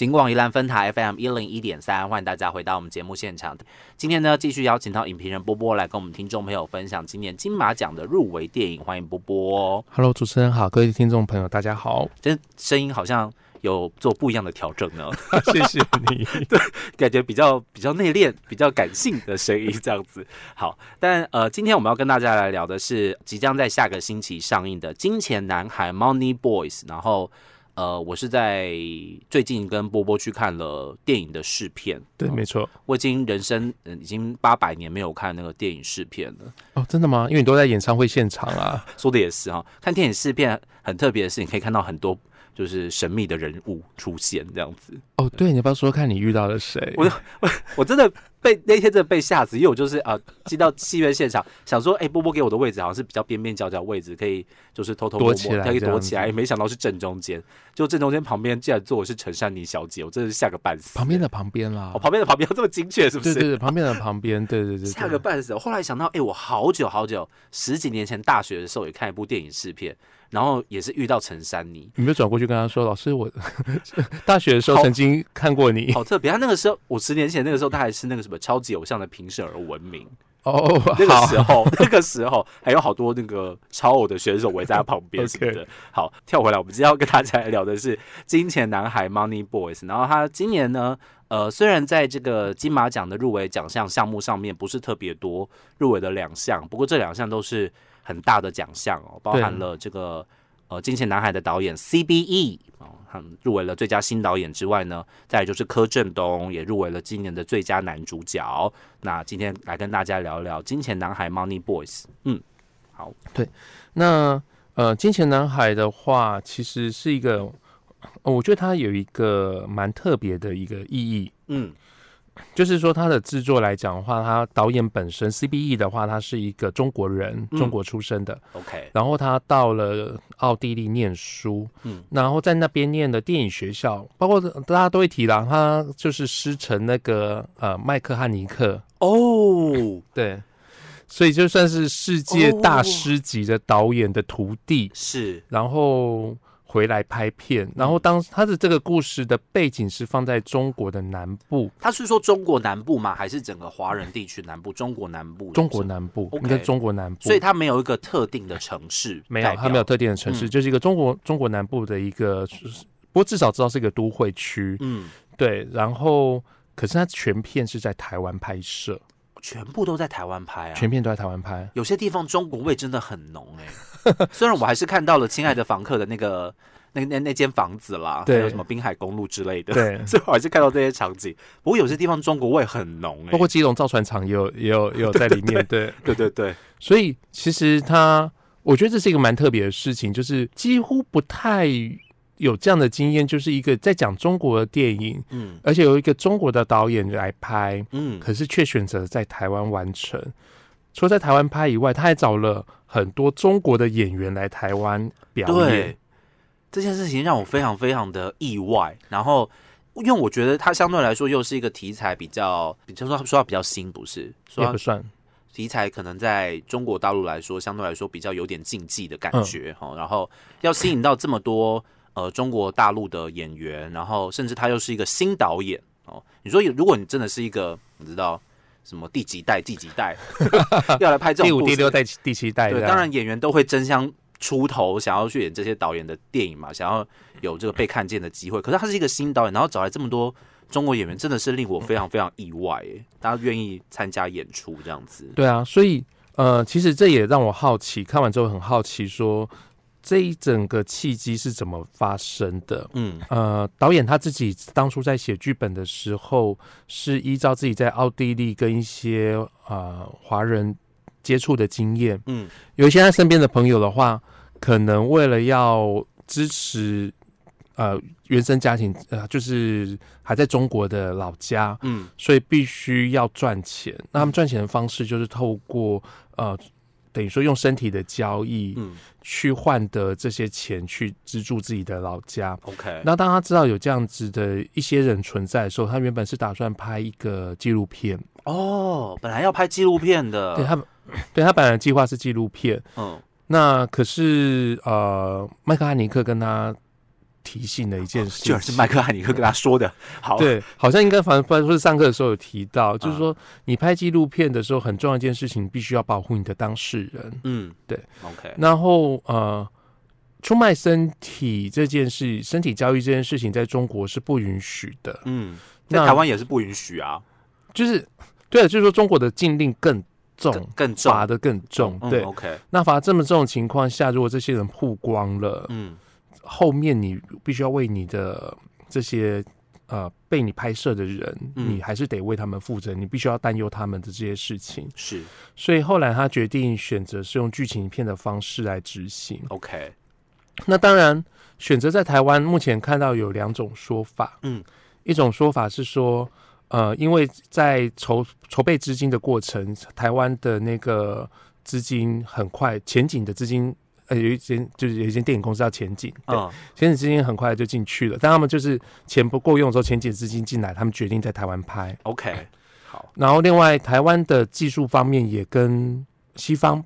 金广宜兰分台 FM 一零一点三，欢迎大家回到我们节目现场。今天呢，继续邀请到影评人波波来跟我们听众朋友分享今年金马奖的入围电影。欢迎波波。Hello，主持人好，各位听众朋友，大家好，这声音好像有做不一样的调整呢，谢谢你。对感觉比较比较内敛、比较感性的声音这样子。好，但呃，今天我们要跟大家来聊的是即将在下个星期上映的《金钱男孩》（Money Boys），然后。呃，我是在最近跟波波去看了电影的试片，对，哦没错。我已经人生嗯已经八百年没有看那个电影试片了。哦，真的吗？因为你都在演唱会现场啊。说的也是哈，看电影试片很特别的是，你可以看到很多就是神秘的人物出现这样子。哦，对，你要不要说看你遇到了谁？我我我真的被那天真的被吓死，因为我就是啊进到戏院现场，想说哎、波波给我的位置好像是比较边边角角位置，可以就是偷偷摸摸躲起来可以躲起来，子没想到是正中间，就正中间旁边竟然坐的是陈珊妮小姐，我真的是吓个半死。旁边的旁边啦哦，。旁边的旁边 这么精确是不是？对对对，旁边的旁边，对对对吓个。半死。后来想到，哎、我好久好久，十几年前大学的时候也看一部电影试片，然后也是遇到陈珊妮，你没有转过去跟他说，老师，我 大学的时候曾经看过你。好特别。他那个时候，我十年前那个时候，他还是那个什么超级偶像的评审而闻名。哦，那个好时候，那个时候 还有好多那个超偶的选手围在他旁边什么的。好，跳回来，我们今天要跟大家来聊的是《金钱男孩》（Money Boys）。然后他今年呢，呃，虽然在这个金马奖的入围奖项项目上面不是特别多，入围的两项，不过这两项都是很大的奖项哦，包含了这个呃《金钱男孩》的导演 CBE 哦，他们入围了最佳新导演之外呢，再就是柯震东也入围了今年的最佳男主角。那今天来跟大家聊聊《金钱男孩》（Money Boys）。嗯，好，对那呃，金钱男孩的话，其实是一个，呃我觉得它有一个蛮特别的一个意义。嗯就是说，他的制作来讲的话，他导演本身 CBE 的话，他是一个中国人，嗯。中国出生的。，OK，然后他到了奥地利念书，嗯。然后在那边念的电影学校，包括大家都会提啦，他就是师承那个呃麦克汉尼克，哦，对，所以就算是世界大师级的导演的徒弟，是，然后回来拍片，然后当他的这个故事的背景是放在中国的南部，他是说中国南部吗？还是整个华人地区南部？中国南部，中国，南部应该中国南部，所以他没有一个特定的城市，没有，他没有，特定的城市，嗯。就是一个中国中国南部的一个，不过至少知道是一个都会区，嗯，对。然后，可是他全片是在台湾拍摄，全部都在台湾拍啊，全片都在台湾拍。有些地方中国味真的很浓哎、虽然我还是看到了《亲爱的房客》的那个那那那间房子啦，还有什么滨海公路之类的，对，所以我还是看到这些场景。不过有些地方中国味很浓哎、包括基隆造船厂也有也有也有 在里面，对。对对对，所以其实它，我觉得这是一个蛮特别的事情，就是几乎不太有这样的经验，就是一个在讲中国的电影，嗯而且有一个中国的导演来拍，嗯，可是却选择在台湾完成。除了在台湾拍以外，他还找了很多中国的演员来台湾表对演。这件事情让我非常非常的意外。然后，因为我觉得它相对来说又是一个题材比较，比较说说话比较新，不是说也不算，题材可能在中国大陆来说，相对来说比较有点禁忌的感觉哈、然后要吸引到这么多呃中国大陆的演员，然后甚至他又是一个新导演哦。你说如果你真的是一个你知道什么第几代第几代 要来拍这种第五、第六代、第七代这对，当然演员都会争相出头，想要去演这些导演的电影嘛，想要有这个被看见的机会。可是他是一个新导演，然后找来这么多中国演员，真的是令我非常非常意外哎，大家愿意参加演出这样子。对啊，所以呃，其实这也让我好奇，看完之后很好奇说。这一整个契机是怎么发生的？嗯呃，导演他自己当初在写剧本的时候，是依照自己在奥地利跟一些呃华人接触的经验，嗯有一些他身边的朋友的话，可能为了要支持呃原生家庭，呃，就是还在中国的老家，嗯所以必须要赚钱。那他们赚钱的方式就是透过呃，等于说用身体的交易嗯去换得这些钱，去资助自己的老家。，OK，那当他知道有这样子的一些人存在的时候，他原本是打算拍一个纪录片。哦，本来要拍纪录片的，对他，对他本来计划是纪录片。嗯那可是呃，麦克汉尼克跟他提醒的一件事，居然是麦克汉尼克跟他说的。好，对，好像应该反正反正是上课的时候有提到，就是说你拍纪录片的时候，很重要一件事情，必须要保护你的当事人。嗯，对，OK。然后呃，出卖身体这件事，身体交易这件事情，在中国是不允许的。嗯，在台湾也是不允许啊。就是对，就是说中国的禁令更重，更重，罚的更重。对，OK。那罚这么重的情况下，如果这些人曝光了，嗯。后面你必须要为你的这些呃被你拍摄的人，你还是得为他们负责，你必须要担忧他们的这些事情。是，所以后来他决定选择是用剧情片的方式来执行。OK，那当然选择在台湾，目前看到有两种说法。嗯，一种说法是说，呃，因为在筹筹备资金的过程，台湾的那个资金很快，前景的资金。呃，有一间就是有一间电影公司叫前景，嗯，前景资金很快就进去了，但他们就是钱不够用的时候，前景资金进来，他们决定在台湾拍。OK，好。然后另外，台湾的技术方面也跟西方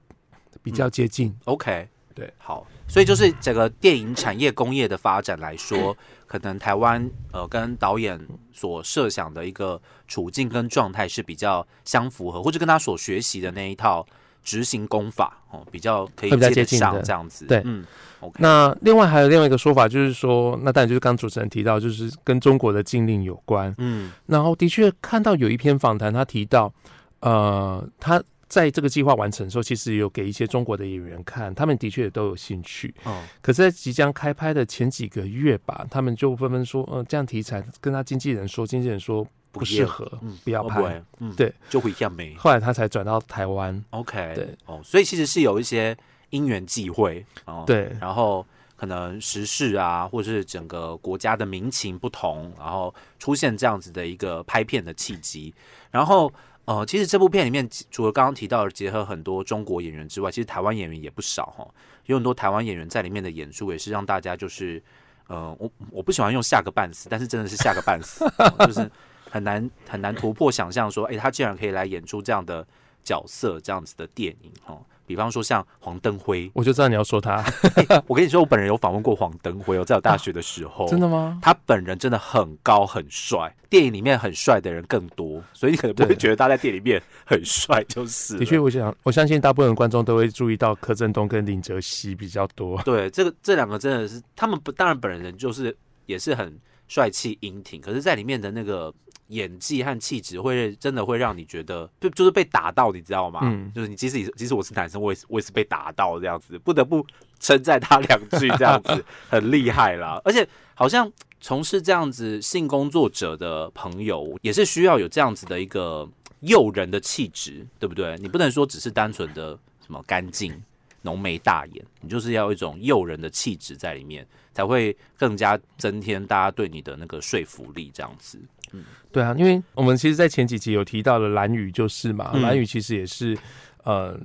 比较接近。OK，对，好。所以就是整个电影产业工业的发展来说，可能台湾呃跟导演所设想的一个处境跟状态是比较相符合，或者跟他所学习的那一套。执行功法哦，比较可以接得上这样子。对，嗯，OK。那另外还有另外一个说法，就是说，那当然就是刚主持人提到，就是跟中国的禁令有关。嗯，然后的确看到有一篇访谈，他提到，呃，他在这个计划完成的时候，其实有给一些中国的演员看，他们的确也都有兴趣。哦，可是，在即将开拍的前几个月吧，他们就纷纷说，呃，这样题材跟他经纪人说，经纪人说。不适合，嗯，不要拍，嗯，对，就会样没。后来他才转到台湾，OK，对，哦，所以其实是有一些因缘际会，哦，对，然后可能时事啊，或者是整个国家的民情不同，然后出现这样子的一个拍片的契机。然后，呃，其实这部片里面除了刚刚提到的结合很多中国演员之外，其实台湾演员也不少哈，有很多台湾演员在里面的演出也是让大家就是，呃，我我不喜欢用吓个半死，但是真的是吓个半死，就是。很难很难突破想象，说，哎，他竟然可以来演出这样的角色，这样子的电影，哦。比方说像黄登辉，我就知道你要说他。我跟你说，我本人有访问过黄登辉，哦在我大学的时候，真的吗？他本人真的很高很帅，电影里面很帅的人更多，所以你可能不会觉得他在电影里面很帅，就是。的确，我想我相信大部分观众都会注意到柯震东跟林哲熙比较多。对，这个这两个真的是他们不，当然本人就是也是很帅气英挺，可是在里面的那个。演技和气质会真的会让你觉得，就就是被打到，你知道吗？嗯，就是你即使即使我是男生，我也是我也是被打到这样子，不得不称赞他两句，这样子 很厉害啦。而且好像从事这样子性工作者的朋友，也是需要有这样子的一个诱人的气质，对不对？你不能说只是单纯的什么干净浓眉大眼，你就是要一种诱人的气质在里面，才会更加增添大家对你的那个说服力，这样子。嗯对啊，因为我们其实，在前几集有提到了蓝宇，就是嘛，蓝宇其实也是呃，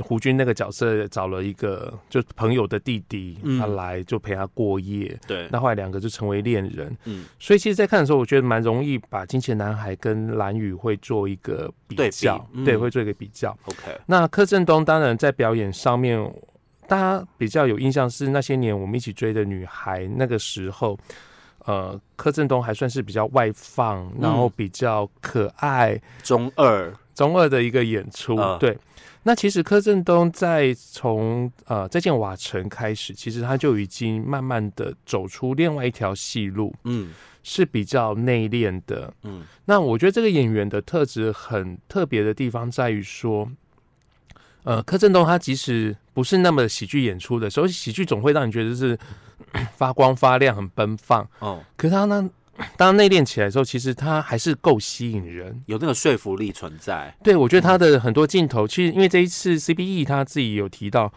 胡军那个角色找了一个就朋友的弟弟，他来就陪他过夜。对，那后来两个就成为恋人。嗯，所以其实，在看的时候，我觉得蛮容易把《金钱男孩》跟蓝宇会做一个比较，对，会做一个比较。OK，那柯震东当然在表演上面，大家比较有印象是那些年我们一起追的女孩，那个时候。呃，柯震东还算是比较外放，然后比较可爱，中二中二的一个演出。对，那其实柯震东在从呃再见瓦城开始，其实他就已经慢慢的走出另外一条戏路，嗯，是比较内敛的，嗯。那我觉得这个演员的特质很特别的地方在于说，呃，柯震东他即使不是那么喜剧演出的时候，喜剧总会让你觉得是。发光发亮，很奔放。哦，可是他呢，当内敛起来的时候，其实它还是够吸引人，有那个说服力存在。对，我觉得他的很多镜头，其实因为这一次 CBE 他自己有提到，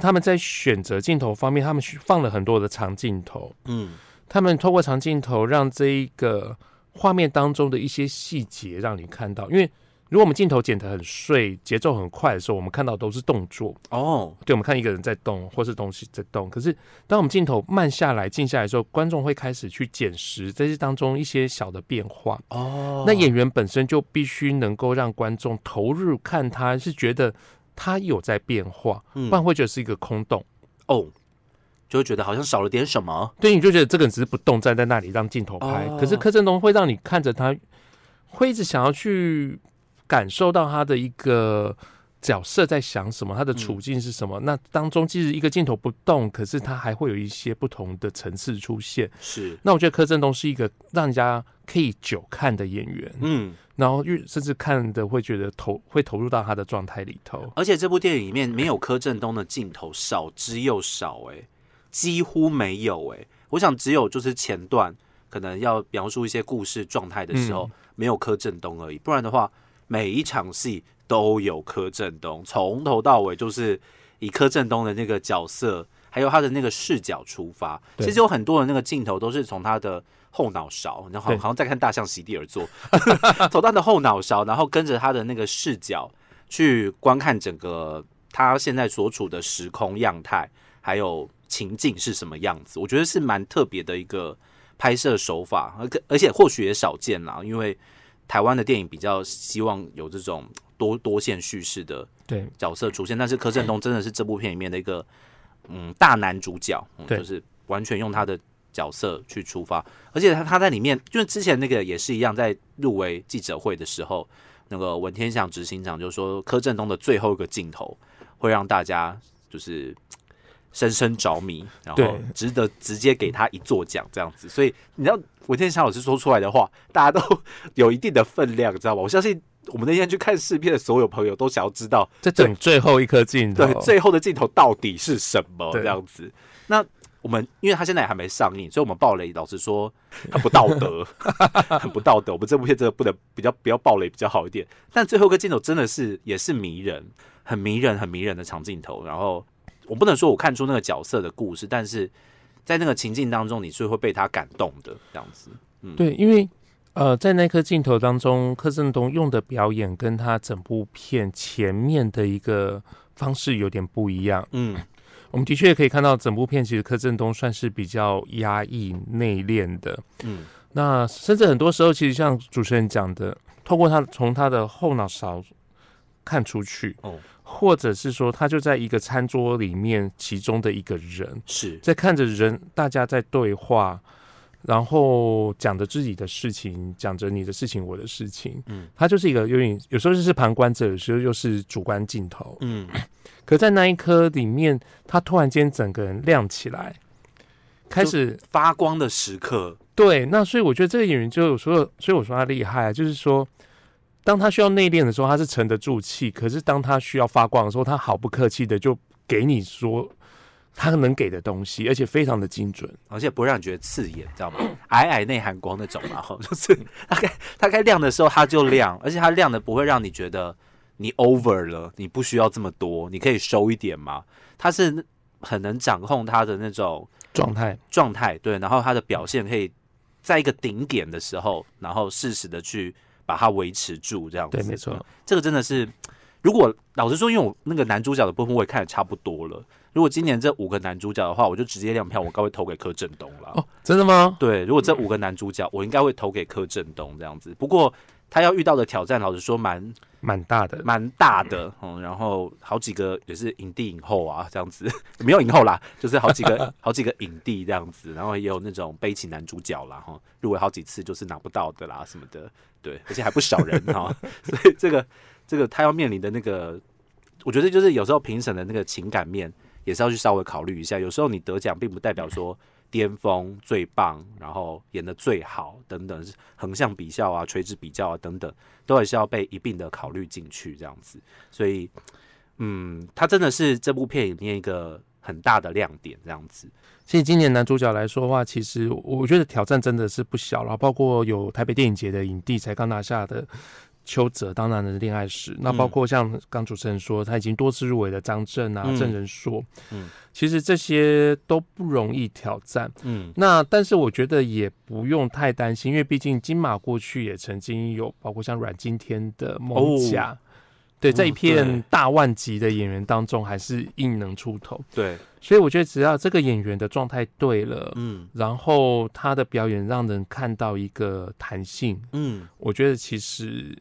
他们在选择镜头方面，他们放了很多的长镜头。嗯，他们透过长镜头，让这一个画面当中的一些细节让你看到，因为。如果我们镜头剪得很碎，节奏很快的时候，我们看到都是动作哦。对，我们看一个人在动，或是东西在动。可是，当我们镜头慢下来、静下来的时候，观众会开始去捡拾这些当中一些小的变化哦。那演员本身就必须能够让观众投入看，他是觉得他有在变化，不然会觉得是一个空洞哦。就会觉得好像少了点什么。对，你就觉得这个人只是不动站在那里让镜头拍，哦可是柯震东会让你看着他，会一直想要去感受到他的一个角色在想什么，他的处境是什么。那当中即使一个镜头不动，可是他还会有一些不同的层次出现。是，那我觉得柯震东是一个让人家可以久看的演员，嗯，然后越甚至看的会觉得投会投入到他的状态里头。而且这部电影里面没有柯震东的镜头少之又少、哎，几乎没有、哎，我想只有就是前段可能要描述一些故事状态的时候，没有柯震东而已，不然的话，每一场戏都有柯震东，从头到尾就是以柯震东的那个角色，还有他的那个视角出发。其实有很多的那个镜头都是从他的后脑勺，然后对好像在看大象席地而坐，从他的后脑勺，然后跟着他的那个视角去观看整个他现在所处的时空样态，还有情境是什么样子。我觉得是蛮特别的一个拍摄手法，而而且或许也少见啦，因为台湾的电影比较希望有这种多多线叙事的对，角色出现，但是柯震东真的是这部片里面的一个嗯大男主角，嗯、就是完全用他的角色去出发，而且他他在里面，因为之前那个也是一样，在入围记者会的时候，那个文天祥执行长就说柯震东的最后一个镜头会让大家就是。深深着迷，然后值得直接给他一座奖这样子，所以你知道文天祥老师说出来的话，大家都有一定的分量，知道吧？我相信我们那天去看试片的所有朋友都想要知道这整最后一颗镜头，对，最后的镜头到底是什么这样子？那我们因为他现在还没上映，所以我们爆雷，老实说很不道德，很不道德。我们这部片真的不能比较不要爆雷比较好一点。但最后一个镜头真的是也是迷人，很迷人，很迷人的长镜头。然后我不能说我看出那个角色的故事，但是在那个情境当中，你是会被他感动的这样子。对，因为呃，在那颗镜头当中，柯震东用的表演跟他整部片前面的一个方式有点不一样。嗯，我们的确可以看到，整部片其实柯震东算是比较压抑、内敛的。嗯，那甚至很多时候，其实像主持人讲的，透过他从他的后脑勺看出去，哦，或者是说他就在一个餐桌里面，其中的一个人是，在看着人，大家在对话，然后讲着自己的事情，讲着你的事情，我的事情。嗯他就是一个有点，有时候就是旁观者，有时候又是主观镜头。嗯，可在那一刻里面，他突然间整个人亮起来，开始发光的时刻，对。那所以我觉得这个演员就有时候，所以我说他厉害啊，就是说，当他需要内敛的时候，他是沉得住气；可是当他需要发光的时候，他毫不客气的就给你说他能给的东西，而且非常的精准。而且不会让你觉得刺眼，知道吗？矮矮内含光那种嘛，哈，就是它该它该亮的时候它就亮，而且它亮的不会让你觉得你 over 了，你不需要这么多，你可以收一点嘛。它是很能掌控它的那种状态，状态，对，然后它的表现可以在一个顶点的时候，然后适时的去把它维持住，这样子。对，没错。这个真的是，如果老实说，因为我那个男主角的部分我也看的差不多了。如果今年这五个男主角的话，我就直接亮票，我该会投给柯震东了。哦，真的吗？对，如果这五个男主角，我应该会投给柯震东这样子。不过他要遇到的挑战，老实说蛮蛮大的，蛮大的，嗯，然后好几个也是影帝影后啊，这样子 没有影后啦，就是好几个 好几个影帝这样子，然后也有那种悲情男主角啦，哈，入围好几次就是拿不到的啦什么的，对，而且还不少人哈，所以这个这个他要面临的那个，我觉得就是有时候评审的那个情感面也是要去稍微考虑一下，有时候你得奖并不代表说。巅峰最棒，然后演的最好等等，横向比较啊、垂直比较啊等等，都还是要被一并的考虑进去这样子。所以，嗯，他真的是这部片里面一个很大的亮点这样子。其实今年男主角来说的话，其实我觉得挑战真的是不小了，包括有台北电影节的影帝才刚拿下的邱泽，当然的恋爱史，那包括像刚主持人说他已经多次入围的张震啊、嗯。郑仁硕，嗯，其实这些都不容易挑战。嗯。那但是我觉得也不用太担心，因为毕竟金马过去也曾经有包括像阮经天的《猛甲》对，在一哦片大万级的演员当中，还是硬能出头。对，所以我觉得只要这个演员的状态对了，嗯。然后他的表演让人看到一个弹性，嗯，我觉得其实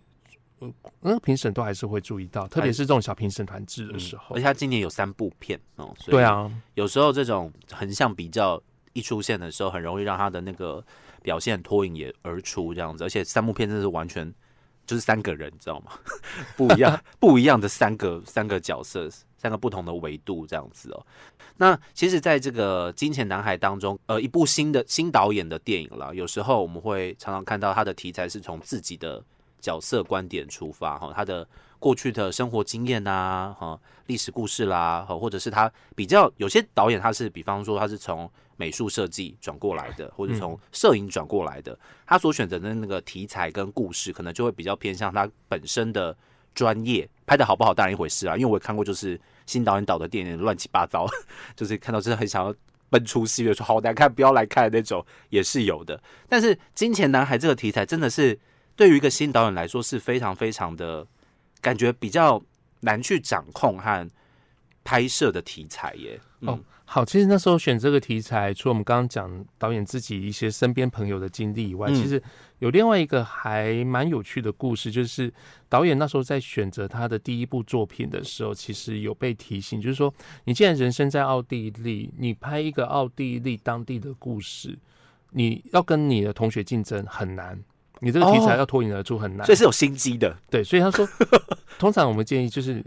那个评审都还是会注意到，特别是这种小评审团制的时候。而且他今年有三部片哦，对啊，有时候这种横向比较一出现的时候，很容易让他的那个表现脱颖也而出这样子。而且三部片真的是完全就是三个人，你知道吗？不一样 不一样的三个三个角色，三个不同的维度这样子哦。那其实，在这个《金钱男孩》当中，呃，一部新的新导演的电影了，有时候我们会常常看到他的题材是从自己的角色观点出发哈，他的过去的生活经验呐，哈，历史故事啦，或者是他比较有些导演他是，比方说他是从美术设计转过来的，或者从摄影转过来的，他所选择的那个题材跟故事，可能就会比较偏向他本身的专业，拍的好不好当然一回事啊，因为我看过就是新导演导的电影乱七八糟，就是看到真的很想要奔出戏院说好难看，不要来看那种也是有的。但是《金钱男孩》这个题材真的是对于一个新导演来说是非常非常的感觉比较难去掌控和拍摄的题材耶。哦，好，其实那时候选这个题材，除了我们刚刚讲导演自己一些身边朋友的经历以外，其实有另外一个还蛮有趣的故事，就是导演那时候在选择他的第一部作品的时候，其实有被提醒，就是说，你既然人生在奥地利，你拍一个奥地利当地的故事，你要跟你的同学竞争很难，你这个题材要脱颖而出很难，所以是有心机的。对，所以他说，通常我们建议就是。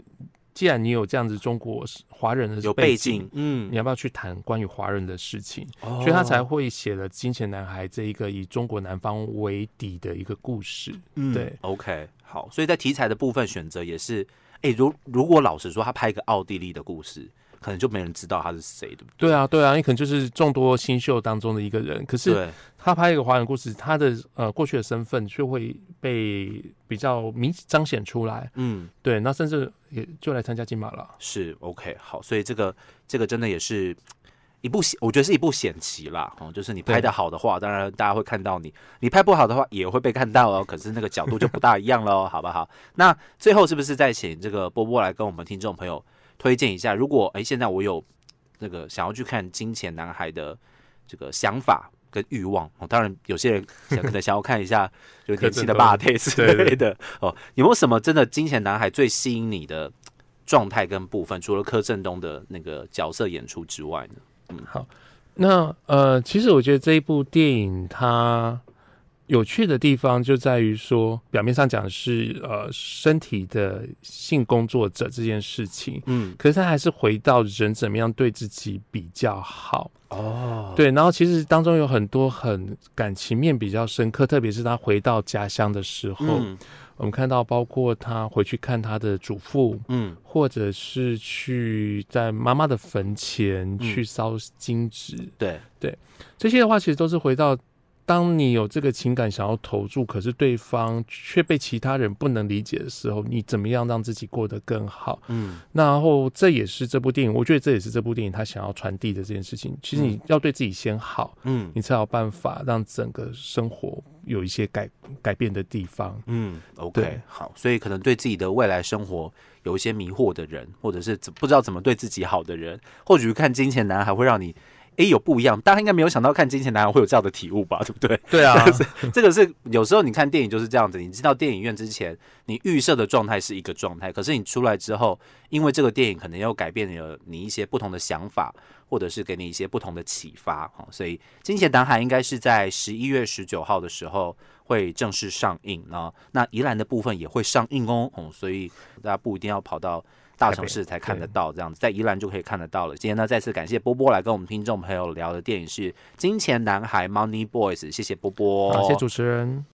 既然你有这样子中国华人的有背景，嗯，你要不要去谈关于华人的事情？所以他才会写了《金钱男孩》这一个以中国南方为底的一个故事。嗯，对，OK，好，所以在题材的部分选择也是，哎，如如果老实说，他拍一个奥地利的故事。可能就没人知道他是谁，对不对？对啊，对啊，你可能就是众多新秀当中的一个人。可是他拍一个华人故事，他的呃过去的身份就会被比较明彰显出来。嗯，对，那甚至也就来参加金马了。是 OK，好，所以这个这个真的也是一部险，我觉得是一部险棋啦。哦，就是你拍的好的话，当然大家会看到你；你拍不好的话，也会被看到哦。可是那个角度就不大一样喽，好不好？那最后是不是再请这个波波来跟我们听众朋友？推荐一下，如果哎，现在我有那个想要去看《金钱男孩》的这个想法跟欲望哦，当然有些人可能想要看一下 就年轻的巴特之类的哦，有没有什么真的《金钱男孩》最吸引你的状态跟部分？除了柯震东的那个角色演出之外呢？嗯，好，那呃，其实我觉得这一部电影它。有趣的地方就在于说，表面上讲是呃身体的性工作者这件事情，嗯，可是他还是回到人怎么样对自己比较好。哦，对，然后其实当中有很多很感情面比较深刻，特别是他回到家乡的时候，我们看到包括他回去看他的祖父，嗯，或者是去在妈妈的坟前去烧金纸，对。对，这些的话其实都是回到。当你有这个情感想要投注，可是对方却被其他人不能理解的时候，你怎么样让自己过得更好？嗯，然后这也是这部电影，我觉得这也是这部电影他想要传递的这件事情。其实你要对自己先好，嗯，你才有办法让整个生活有一些改改变的地方。嗯，OK，好，所以可能对自己的未来生活有一些迷惑的人，或者是不知道怎么对自己好的人，或许看《金钱男孩》会让你。哎，有不一样，大家应该没有想到看《金钱男孩》会有这样的体悟吧？对不对？对啊，这个是有时候你看电影就是这样子。你进到电影院之前你预设的状态是一个状态，可是你出来之后，因为这个电影可能又改变了你一些不同的想法，或者是给你一些不同的启发哈。所以《金钱男孩》应该是在十一月十九号的时候会正式上映呢。那宜兰的部分也会上映哦。哦，所以大家不一定要跑到。大城市才看得到，这样子在宜兰就可以看得到了。今天呢，再次感谢波波来跟我们听众朋友聊的电影是《金钱男孩》（Money Boys），谢谢波波，感谢主持人。